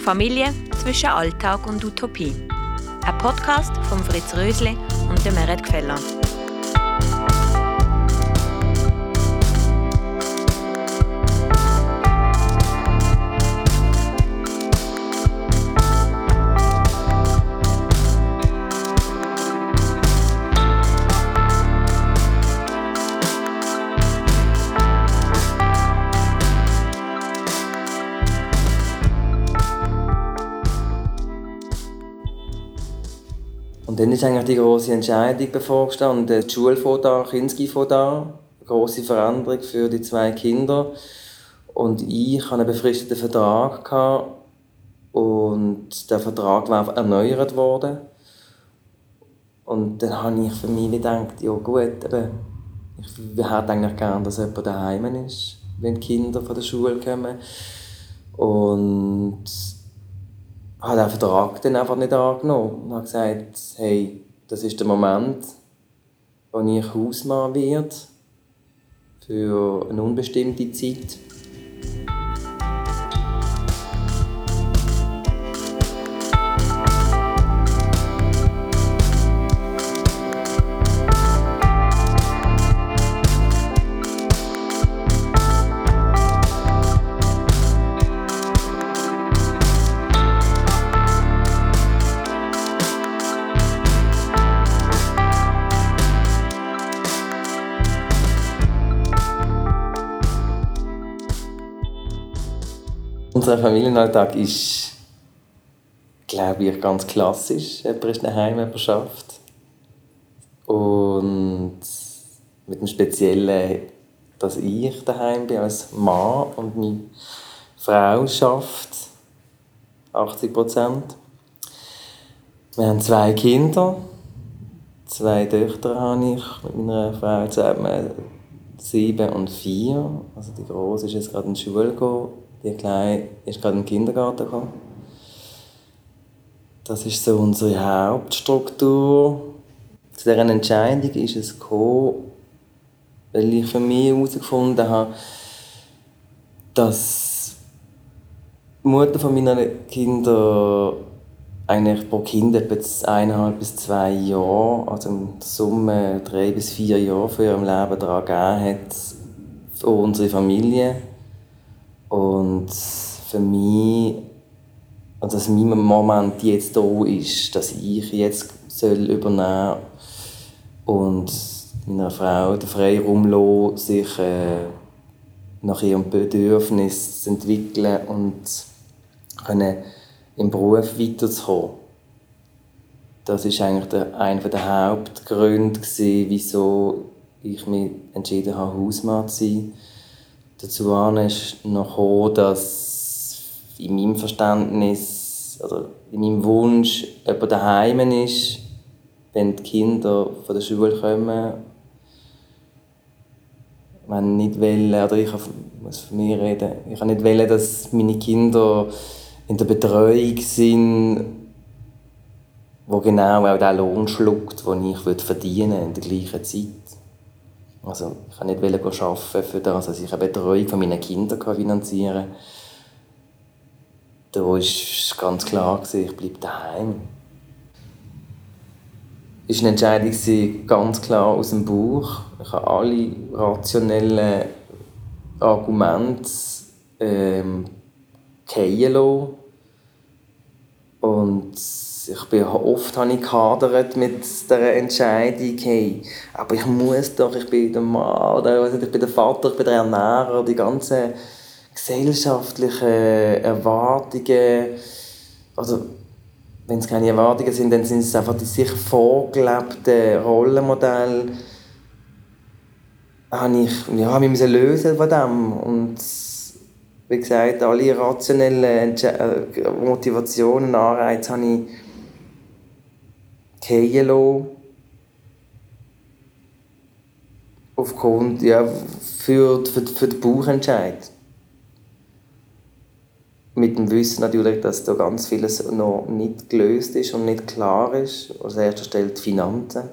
Familie zwischen Alltag und Utopie. Ein Podcast von Fritz Rösli und Meret Gfeller. Und dann ist eigentlich die große Entscheidung bevorgestanden. Die Schule von da, Kinski von da, große Veränderung für die zwei Kinder. Und ich hatte einen befristeten Vertrag gehabt und der Vertrag war erneuert worden. Und dann habe ich für mich gedacht, ja gut, eben, ich hätte eigentlich gerne, dass jemand daheim ist, wenn die Kinder von der Schule kommen. Und habe den Vertrag dann einfach nicht angenommen und habe gesagt, hey, das ist der Moment, wo ich Hausmann werde für eine unbestimmte Zeit. Unser Familienalltag ist, glaube ich, ganz klassisch. Jemand ist daheim, jemand schafft. Und mit dem Speziellen, dass ich daheim bin als Mann und meine Frau schafft 80 Prozent. Wir haben zwei Kinder. Zwei Töchter habe ich mit meiner Frau zusammen. Sieben und vier. Also die Große ist jetzt gerade in die Schule gegangen die Kleine ist gerade im Kindergarten gekommen. Das ist so unsere Hauptstruktur. Zu dieser Entscheidung ist es gekommen, weil ich für mich herausgefunden habe, dass die Mutter von meinen Kindern eigentlich pro Kind etwa eineinhalb bis zwei Jahre, also in Summe drei bis vier Jahre für ihrem Leben daran gegeben hat, für unsere Familie und für mich, also dass mein Moment jetzt da ist, dass ich jetzt soll übernehmen und meiner Frau den Freiraum lassen, sich äh, nach ihrem Bedürfnis zu entwickeln und können im Beruf weiterzukommen. Das ist eigentlich der, einer der Hauptgründe, gewesen, wieso ich mich entschieden habe, Hausmann zu sein Dazu ist noch gekommen, dass in meinem Verständnis oder in meinem Wunsch jemand daheim ist, wenn die Kinder von der Schule kommen. Ich nicht wollen, oder ich muss von mir reden, ich kann nicht wollen, dass meine Kinder in der Betreuung sind, wo genau auch den Lohn schluckt, den ich verdienen in der gleichen Zeit. Also ich kann nicht arbeiten für das, dass ich eine Betreuung von meinen Kindern finanzieren kann. Da war ganz klar, ich bleibe daheim. Es war eine Entscheidung ganz klar aus dem Bauch. Ich habe alle rationellen Argumente ähm, lassen. Und ich bin oft habe ich gehadert mit der Entscheidung, hey, aber ich muss doch, ich bin der Mann, oder ich bin der Vater, ich bin der Ernährer, die ganzen gesellschaftlichen Erwartungen, also wenn es keine Erwartungen sind, dann sind es einfach die sich vorgelebten Rollenmodelle, habe ich, ja, wir müssen lösen von dem und wie gesagt, alle rationellen Motivationen, Anreize habe ich lassen. Aufgrund, ja, für, für, für den Bauchentscheid. Mit dem Wissen natürlich, dass da ganz vieles noch nicht gelöst ist und nicht klar ist. Als erster Stelle die Finanzen.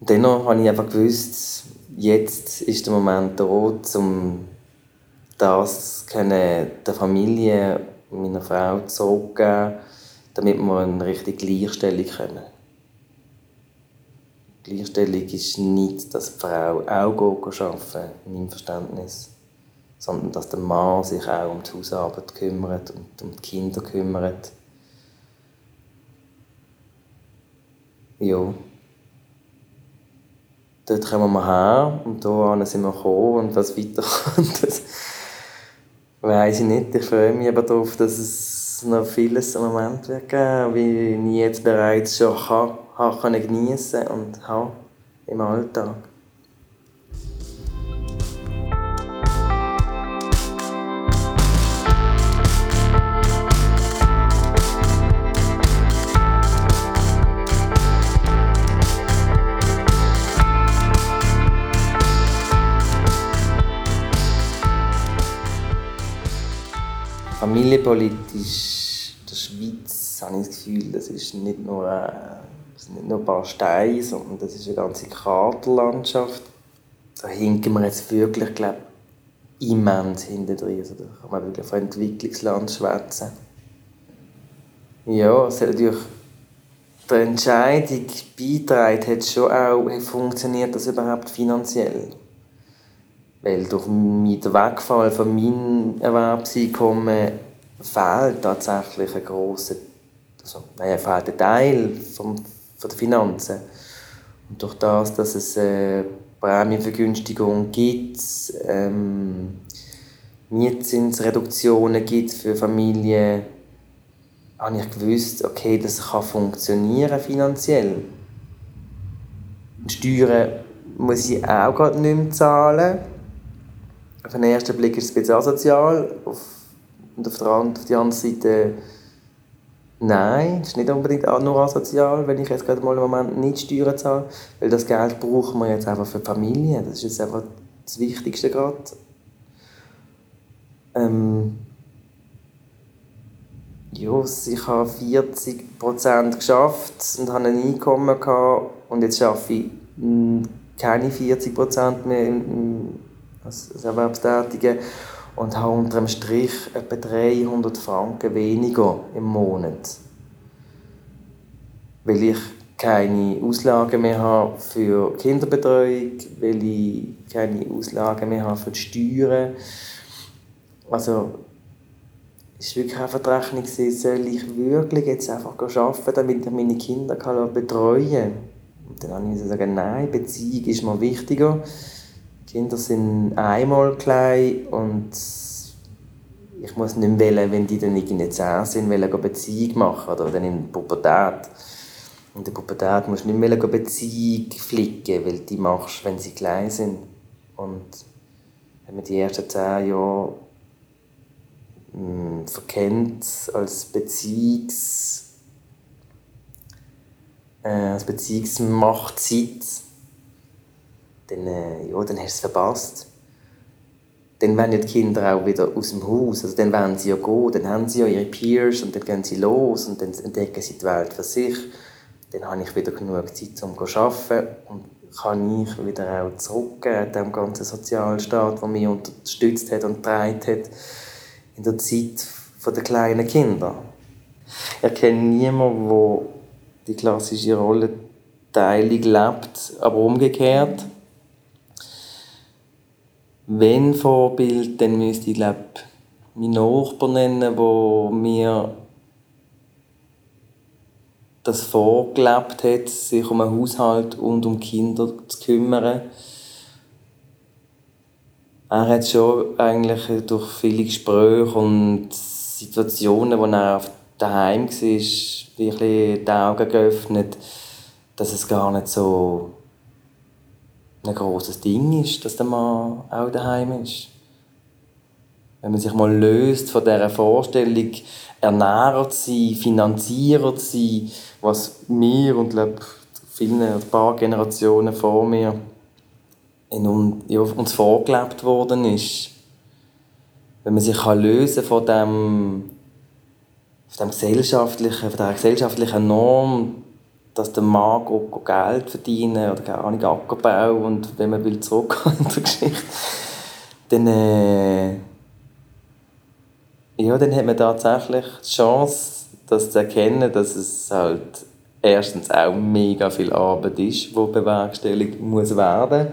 Und dennoch habe ich einfach gewusst, jetzt ist der Moment da, um das der Familie meiner Frau zurückgeben, damit wir eine richtige Gleichstellung können. Gleichstellung ist nicht, dass die Frau auch arbeiten in meinem Verständnis, sondern dass der Mann sich auch um die Hausarbeit kümmert und um die Kinder kümmert. Ja. Dort kommen wir her und hier sind wir gekommen und was weiterkommt, das weiß ich nicht. Ich freue mich aber darauf, dass es noch vieles im Moment wird wie ich jetzt bereits schon kann können geniessen und habe im Alltag. Familienpolitisch in der Schweiz habe ich das Gefühl, das ist nicht nur äh, sind nicht nur ein paar Steine, sondern das ist eine ganze Kraterlandschaft. Da hinken wir jetzt wirklich, glaube immens hinten drin. Also da kann man wirklich von Entwicklungsland schwätzen. Ja, es hat natürlich die Entscheidung beitragen, hat schon auch funktioniert das überhaupt finanziell. Weil durch den Wegfall von meinem Erwerbseinkommen fehlt tatsächlich ein grosser also, naja, fehlt ein Teil vom von den Finanzen. Und durch das, dass es äh, Prämienvergünstigung gibt, ähm, Mietzinsreduktionen gibt für Familien, habe ich gewusst, okay, das kann funktionieren finanziell. Und Steuern muss ich auch gerade nicht mehr zahlen. Auf den ersten Blick ist es ein bisschen asozial. Auf, und auf der, auf der anderen Seite Nein, es ist nicht unbedingt nur asozial, wenn ich jetzt gerade mal im Moment nicht Steuern zahle, weil das Geld brauchen wir jetzt einfach für die Familie. Das ist jetzt einfach das Wichtigste gerade. Ähm ja, ich habe 40% geschafft und habe ein Einkommen gehabt und jetzt schaffe ich hm, keine 40% mehr als Erwerbstätige und habe unter dem Strich etwa 300 Franken weniger im Monat. Weil ich keine Auslagen mehr habe für Kinderbetreuung, weil ich keine Auslagen mehr habe für die Steuern. Also, es war wirklich einfach die Rechnung, soll ich wirklich jetzt einfach arbeiten, damit ich meine Kinder betreuen kann. Und dann habe ich gesagt, nein, Beziehung ist mir wichtiger. Kinder sind einmal klein und ich muss nicht mehr wählen, wenn die dann irgendwie 10 sind, eine Beziehung machen oder dann in der Pubertät. Und in der Pubertät musst du nicht mehr eine Beziehung flicken, weil die machst wenn sie klein sind. Und wenn man die ersten 10 Jahre mh, hm, verkennt als Beziehungs äh, als Beziehungsmachtzeit, dann, äh, ja, dann hast du es verpasst. Dann werden ja die Kinder auch wieder aus dem Haus, also dann werden sie ja gehen, dann haben sie ja ihre Peers und dann gehen sie los und dann entdecken sie die Welt für sich. Dann habe ich wieder genug Zeit, um zu arbeiten und kann ich wieder auch zurückgeben, dem ganzen Sozialstaat, der mich unterstützt hat und getragen hat in der Zeit der kleinen Kinder. Ich kenne niemanden, der die klassische Rollenteilung lebt, aber umgekehrt wenn Vorbild, dann müsste ich glaube meinen Nachbarn nennen, wo mir das vorgelebt hat, sich um einen Haushalt und um Kinder zu kümmern. Er hat schon eigentlich durch viele Gespräche und Situationen, wo er daheim war, wirklich die Augen geöffnet, dass es gar nicht so ein großes Ding ist, dass der Mann auch daheim ist. Wenn man sich mal löst von dieser Vorstellung, ernährt sie, finanziert sie, was mir und glaube vielen, ein paar Generationen vor mir in, uns vorgelebt worden ist. Wenn man sich kann lösen von dem, von dem gesellschaftlichen, von der gesellschaftlichen Norm, dass der Mann Geld verdienen oder keine Ahnung, Ackerbau und wenn man will zurückgehen in der Geschichte, dann, äh, ja, dann hat man tatsächlich die Chance, das zu erkennen, dass es halt erstens auch mega viel Arbeit ist, die bewerkstelligt muss werden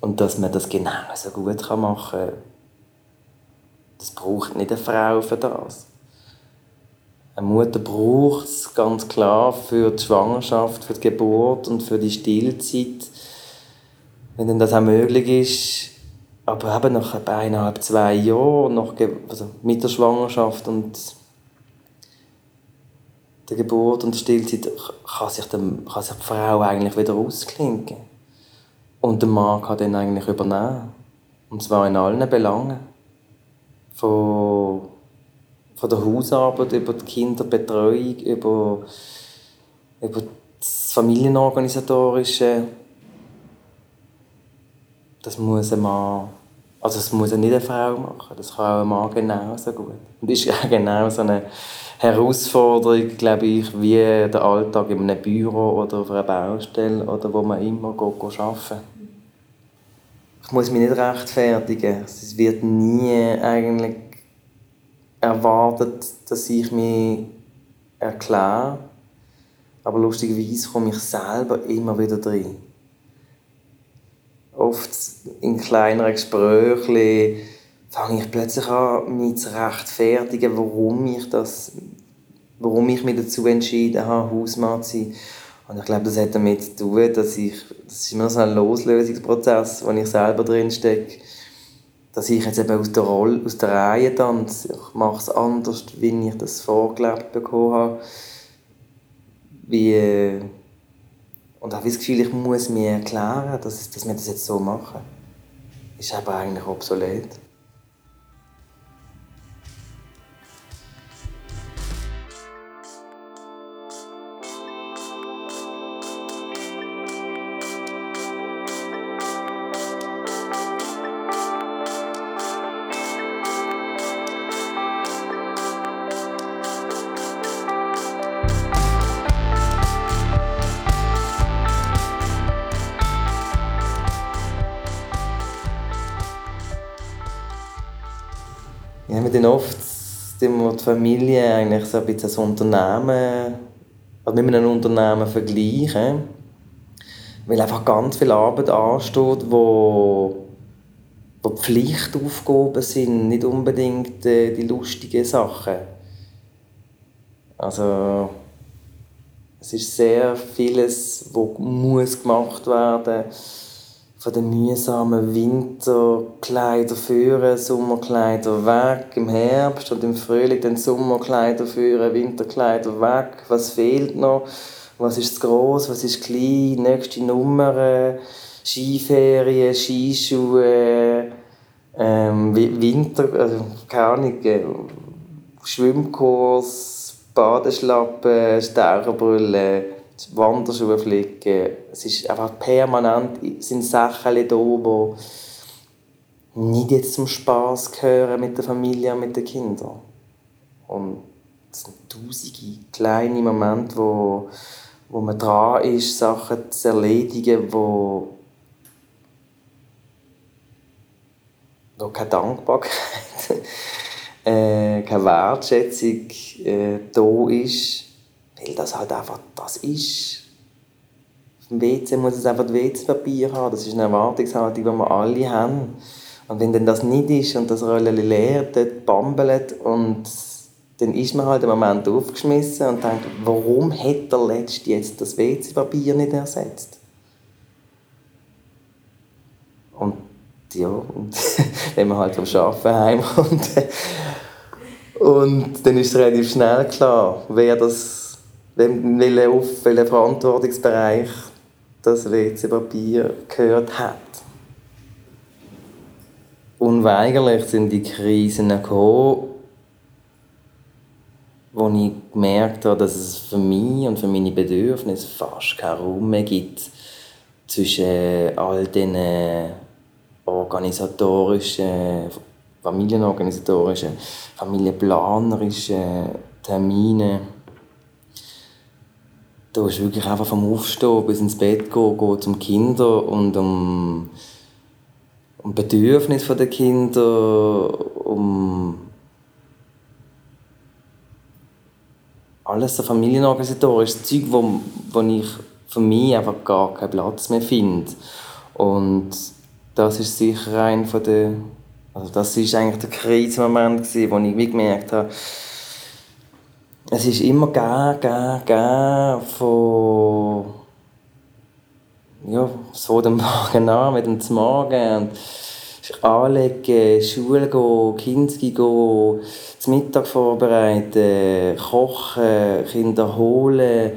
und dass man das genau so gut machen kann. Das braucht nicht eine Frau für das. Eine Mutter braucht es ganz klar für die Schwangerschaft, für die Geburt und für die Stillzeit. Wenn dann das auch möglich ist, aber eben nach eineinhalb, zwei Jahren, nach, also mit der Schwangerschaft und der Geburt und der Stillzeit, kann sich, der, kann sich die Frau eigentlich wieder ausklinken. Und der Mann kann dann eigentlich übernehmen. Und zwar in allen Belangen. Von, von der Hausarbeit über die Kinderbetreuung, über, über das Familienorganisatorische. Das muss ein Mann also das muss nicht eine Frau machen, das kann auch ein Mann genauso gut. Und das ist ja genau so eine Herausforderung, glaube ich, wie der Alltag in einem Büro oder auf einer Baustelle oder wo man immer geht, arbeiten Ich muss mich nicht rechtfertigen. Es wird nie eigentlich erwartet, dass ich mich erkläre. Aber lustigerweise komme ich selber immer wieder drin oft in kleineren Gesprächen fange ich plötzlich an, mich zu rechtfertigen, warum ich, das, warum ich mich dazu entschieden habe, Hausmann zu sein. Und ich glaube, das hat damit zu tun, dass ich, das ist immer so ein Loslösungsprozess, wo ich selber drin stecke, dass ich jetzt eben aus der Rolle, aus der Reihe tanze. Ich mache es anders, wie ich das vorgelebt bekommen habe. Wie, und habe das Gefühl, ich muss mir erklären, dass, dass wir das jetzt so machen. Ist aber eigentlich obsolet. Wir dann oft die Familie eigentlich so ein bisschen als Unternehmen, also mit einem Unternehmen vergleichen, weil einfach ganz viel Arbeit ansteht, wo, wo Pflichtaufgaben sind, nicht unbedingt äh, die lustigen Sachen. Also es ist sehr vieles, was muss gemacht werden muss von den mühsamen Winterkleidern führen, Sommerkleider weg, im Herbst und im Frühling dann Sommerkleider führen, Winterkleider weg. Was fehlt noch? Was ist zu gross? Was ist klein? Nächste Nummer, Skiferien, Skischuhe, ähm, Winter, also keine Ahnung, äh, Schwimmkurs, Badeschlappen, Staucherbrille Wanderschuhe flicken. Es ist einfach permanent sind Sachen da, die nicht jetzt zum Spaß gehören mit der Familie und mit den Kindern. Und es sind tausende kleine Momente, wo, wo man dran ist, Sachen zu erledigen, wo, wo keine Dankbarkeit, äh, keine Wertschätzung äh, da ist weil das halt einfach das ist. Auf dem WC muss es einfach WC-Papier haben. Das ist eine Erwartungshaltung, die wir alle haben. Und wenn dann das nicht ist und das Röllchen leer dort bambelt und dann ist man halt im Moment aufgeschmissen und denkt, warum hat der Letzte jetzt das WC-Papier nicht ersetzt? Und ja, und wenn man halt vom Arbeiten heimkommt, und dann ist relativ schnell klar, wer das welchen, auf welchen Verantwortungsbereich das WC-Papier gehört hat. Unweigerlich sind die Krisen gekommen, wo ich gemerkt habe, dass es für mich und für meine Bedürfnisse fast keinen Raum mehr gibt zwischen all diesen organisatorischen, familienorganisatorischen, familienplanerischen Terminen da ist wirklich einfach vom Aufstehen bis ins Bett gehen, geht um Kinder und um, um Bedürfnisse der Kinder, um alles so familienorganisatorisches Zeug, wo, wo ich für mich einfach gar keinen Platz mehr finde. Und das ist sicher ein von der, also das ist eigentlich der Krisenmoment gewesen, wo ich gemerkt habe, es ist immer gern, gern, gern von ja, so dem Morgen an, mit dem Morgen und anlegen, Schule gehen, Kinder gehen, zum Mittag vorbereiten, kochen, Kinder holen,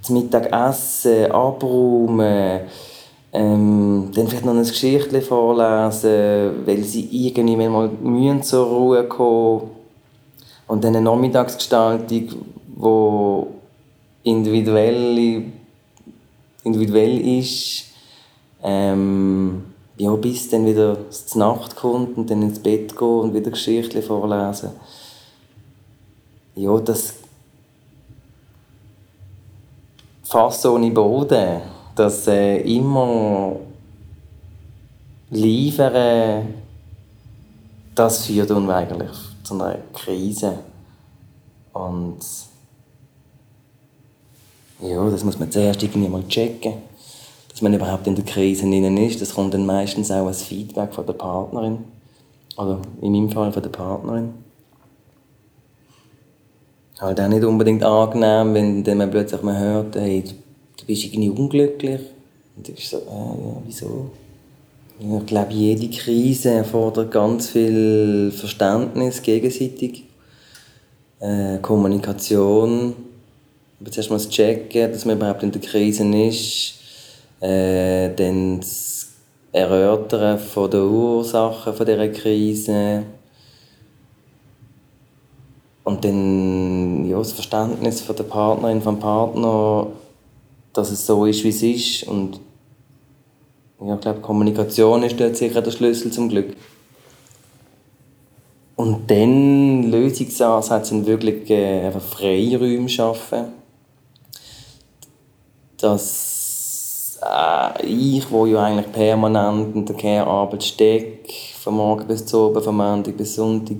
zum Mittag essen, abräumen, ähm, dann vielleicht noch ein Geschichtchen vorlesen, weil sie irgendwie mal mühen zur Ruhe kommen. Und dann eine Nachmittagsgestaltung, die individuell, individuell ist. Ähm, ja, bis dann wieder die Nacht kommt und dann ins Bett gehen und wieder Geschichten vorlesen. Ja, das fast ohne Boden, das äh, immer liefern, das führt unweigerlich zu einer Krise. Und ja, das muss man zuerst irgendwie mal checken dass man überhaupt in der Krise drin ist. Das kommt dann meistens auch als Feedback von der Partnerin. Oder in meinem Fall von der Partnerin. Halt auch nicht unbedingt angenehm, wenn dann man plötzlich mal hört, hey, du bist irgendwie unglücklich. Und du bist so, äh, ja, wieso? Ich glaube, jede Krise erfordert ganz viel Verständnis gegenseitig. Äh, Kommunikation. Aber zuerst mal das Checken, dass man überhaupt in der Krise ist äh, dann das Erörtern von der Ursachen von dieser Krise und dann ja, das Verständnis von der Partnerin, vom Partner, dass es so ist, wie es ist und ja, ich glaube, Kommunikation ist dort sicher der Schlüssel zum Glück. Und dann Lösungsansätze sind wirklich äh, einfach Freiräume schaffen. Dass äh, ich, wo ja eigentlich permanent in der Care-Arbeit stecke, von morgen bis zu oben, von Montag bis Sonntag,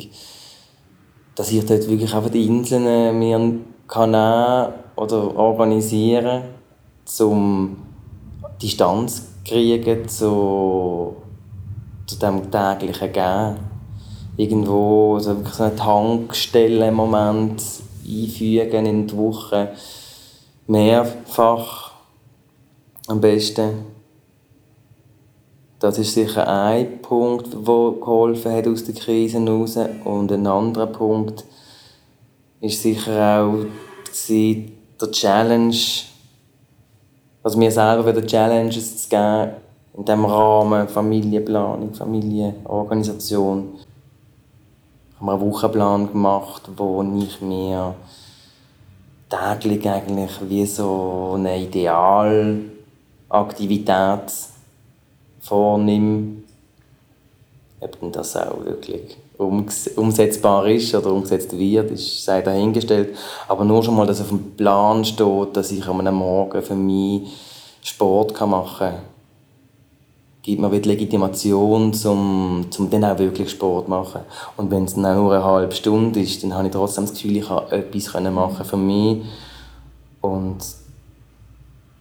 dass ich dort wirklich einfach die Inseln äh, mir kann oder organisieren, um Distanz zu kriegen zu, zu dem täglichen Gehen. Irgendwo also wirklich so eine Tankstelle-Moment einfügen in der Woche, mehrfach am besten. Das ist sicher ein Punkt, der geholfen hat aus der Krise heraus. Und ein anderer Punkt ist sicher auch der Challenge, also mir selber wieder Challenges zu geben, in diesem Rahmen Familienplanung, Familienorganisation. Ich habe einen Wochenplan gemacht, wo ich mir täglich eigentlich wie so ein Ideal Aktivität vornehme, ob denn das auch wirklich umsetzbar ist oder umgesetzt wird, ist sei dahingestellt. Aber nur schon mal, dass auf dem Plan steht, dass ich am Morgen für mich Sport machen kann, gibt mir wieder Legitimation, um, um dann auch wirklich Sport zu machen. Und wenn es nur eine halbe Stunde ist, dann habe ich trotzdem das Gefühl, ich kann etwas machen für mich. Und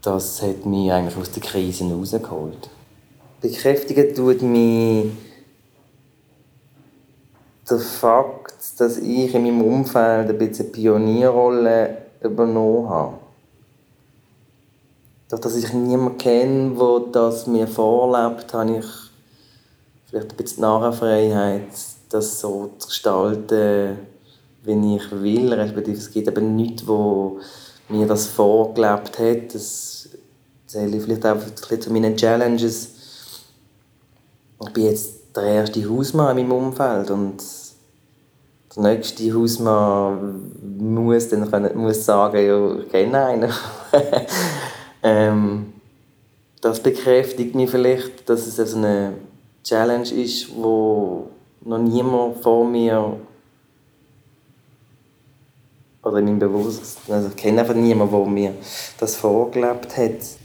das hat mich eigentlich aus der Krise herausgeholt. Bekräftigen tut mich der Fakt, dass ich in meinem Umfeld ein bisschen Pionierrolle übernommen habe. Durch dass ich niemanden kenne, der das mir vorlebt, habe ich vielleicht ein bisschen Narrenfreiheit, das so zu gestalten, wie ich will. Respektive es gibt eben nichts, wo mir das vorgelebt hat. Das zähle ich vielleicht auch zu meinen Challenges. Ich bin jetzt der erste Hausmann in meinem Umfeld und der nächste Hausmann muss dann können, muss sagen, ja, ich kenne einen. ähm, das bekräftigt mich vielleicht, dass es also eine Challenge ist, wo noch niemand vor mir oder in meinem Bewusstsein. Also ich kenne einfach niemanden, der mir das vorgelebt hat.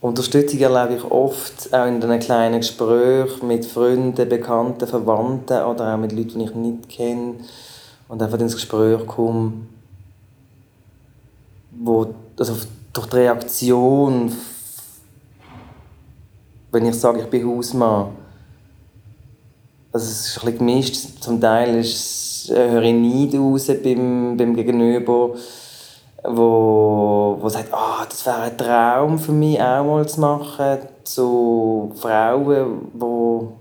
Unterstützung erlebe ich oft auch in den kleinen Gesprächen mit Freunden, Bekannten, Verwandten oder auch mit Leuten, die ich nicht kenne und einfach ins Gespräch komme. wo, also durch die Reaktion, wenn ich sage, ich bin Hausmann, also es ist ein bisschen gemischt. Zum Teil ist, äh, höre ich Neid raus beim, beim Gegenüber, wo, wo sagt, oh, das wäre ein Traum für mich auch mal zu machen. Zu Frauen, wo,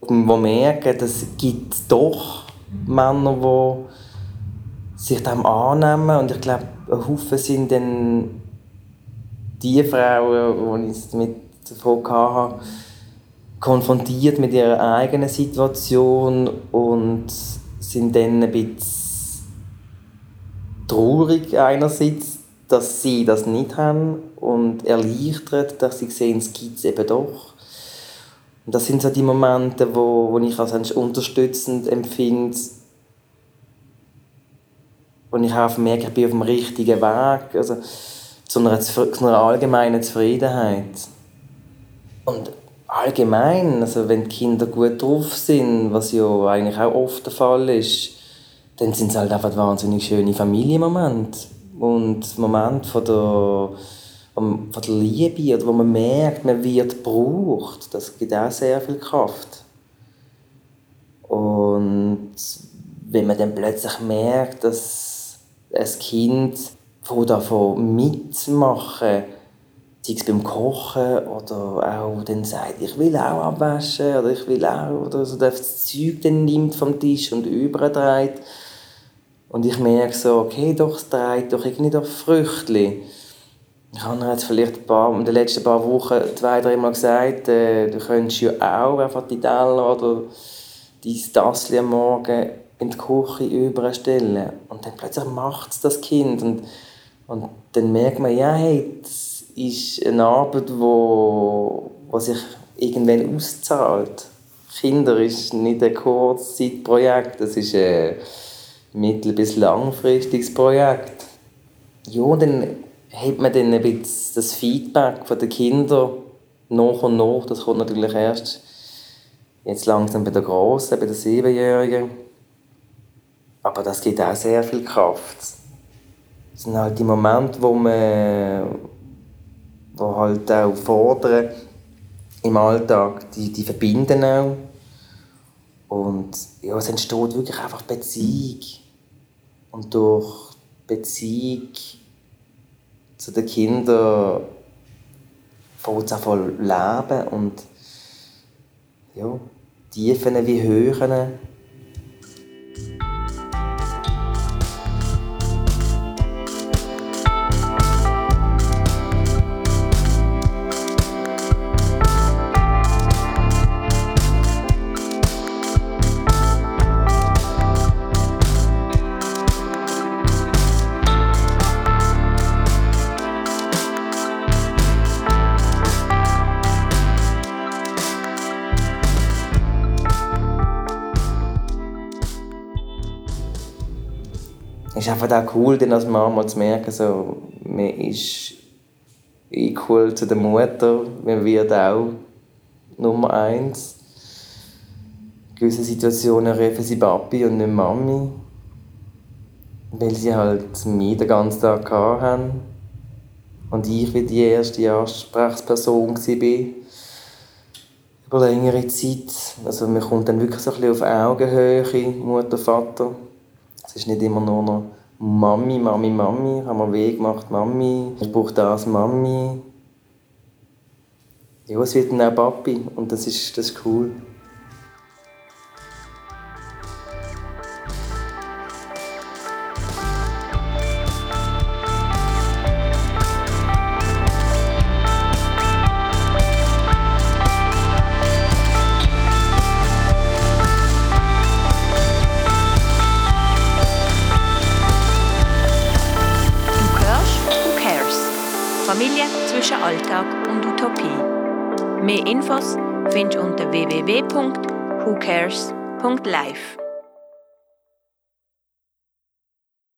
wo merken, dass es gibt doch Männer, die sich dem annehmen. Und ich glaube, ein Haufen sind dann die Frauen, die ich mit davon hatte, konfrontiert mit ihrer eigenen Situation und sind dann ein bisschen traurig einerseits, dass sie das nicht haben und erleichtert, dass sie sehen, es gibt es eben doch. Und das sind so die Momente, wo, wo ich als unterstützend empfinde, wo ich auch merke, ich bin auf dem richtigen Weg, also zu einer, zu einer allgemeinen Zufriedenheit. Und allgemein, also wenn die Kinder gut drauf sind, was ja eigentlich auch oft der Fall ist, dann sind es halt einfach wahnsinnig schöne Familienmomente. Und Momente von der, von der Liebe, oder wo man merkt, man wird gebraucht, das gibt auch sehr viel Kraft. Und wenn man dann plötzlich merkt, dass ein Kind davon mitmachen sei es beim Kochen oder auch dann sagt, ich will auch abwaschen oder ich will auch, oder so das Zeug dann nimmt vom Tisch und überdreht. Und ich merke so, okay, doch, es dreht doch irgendwie doch Früchtchen. Ich habe jetzt vielleicht ein paar, in den letzten paar Wochen zwei, drei Mal gesagt, äh, du könntest ja auch einfach die Teller oder dein Tassel am Morgen in die Küche überstellen. Und dann plötzlich macht es das Kind. Und, und dann merkt man, ja, hey, das ist eine Arbeit, wo, wo sich irgendwann auszahlt. Kinder ist nicht ein Kurzzeitprojekt, das ist ein mittel- bis langfristiges Projekt. Ja, dann hat man dann ein bisschen das Feedback von den Kindern nach und nach. Das kommt natürlich erst jetzt langsam bei der Grossen, bei der Siebenjährigen. Aber das gibt auch sehr viel Kraft. Das sind halt die Momente, wo man die halt auch fordern im Alltag, die, die verbinden auch. Und ja, es entsteht wirklich einfach Beziehung. Und durch Beziehung zu den Kindern fängt es an leben und ja, Tiefen wie Höhen ist einfach auch cool, dann als Mama zu merken, so, man ist equal zu der Mutter, man wird auch Nummer eins. In gewissen Situationen rufen sie Papi und nicht Mami, weil sie halt mich den ganzen Tag hatten und ich wie die erste Ansprechperson war über längere Zeit. Also man kommt dann wirklich so ein bisschen auf Augenhöhe, Mutter, Vater. Es ist nicht immer nur noch Mami, Mami, Mami, haben wir weh gemacht, Mami, ich brauche das, Mami. Ja, es wird dann auch Papi und das ist, das ist cool. Mehr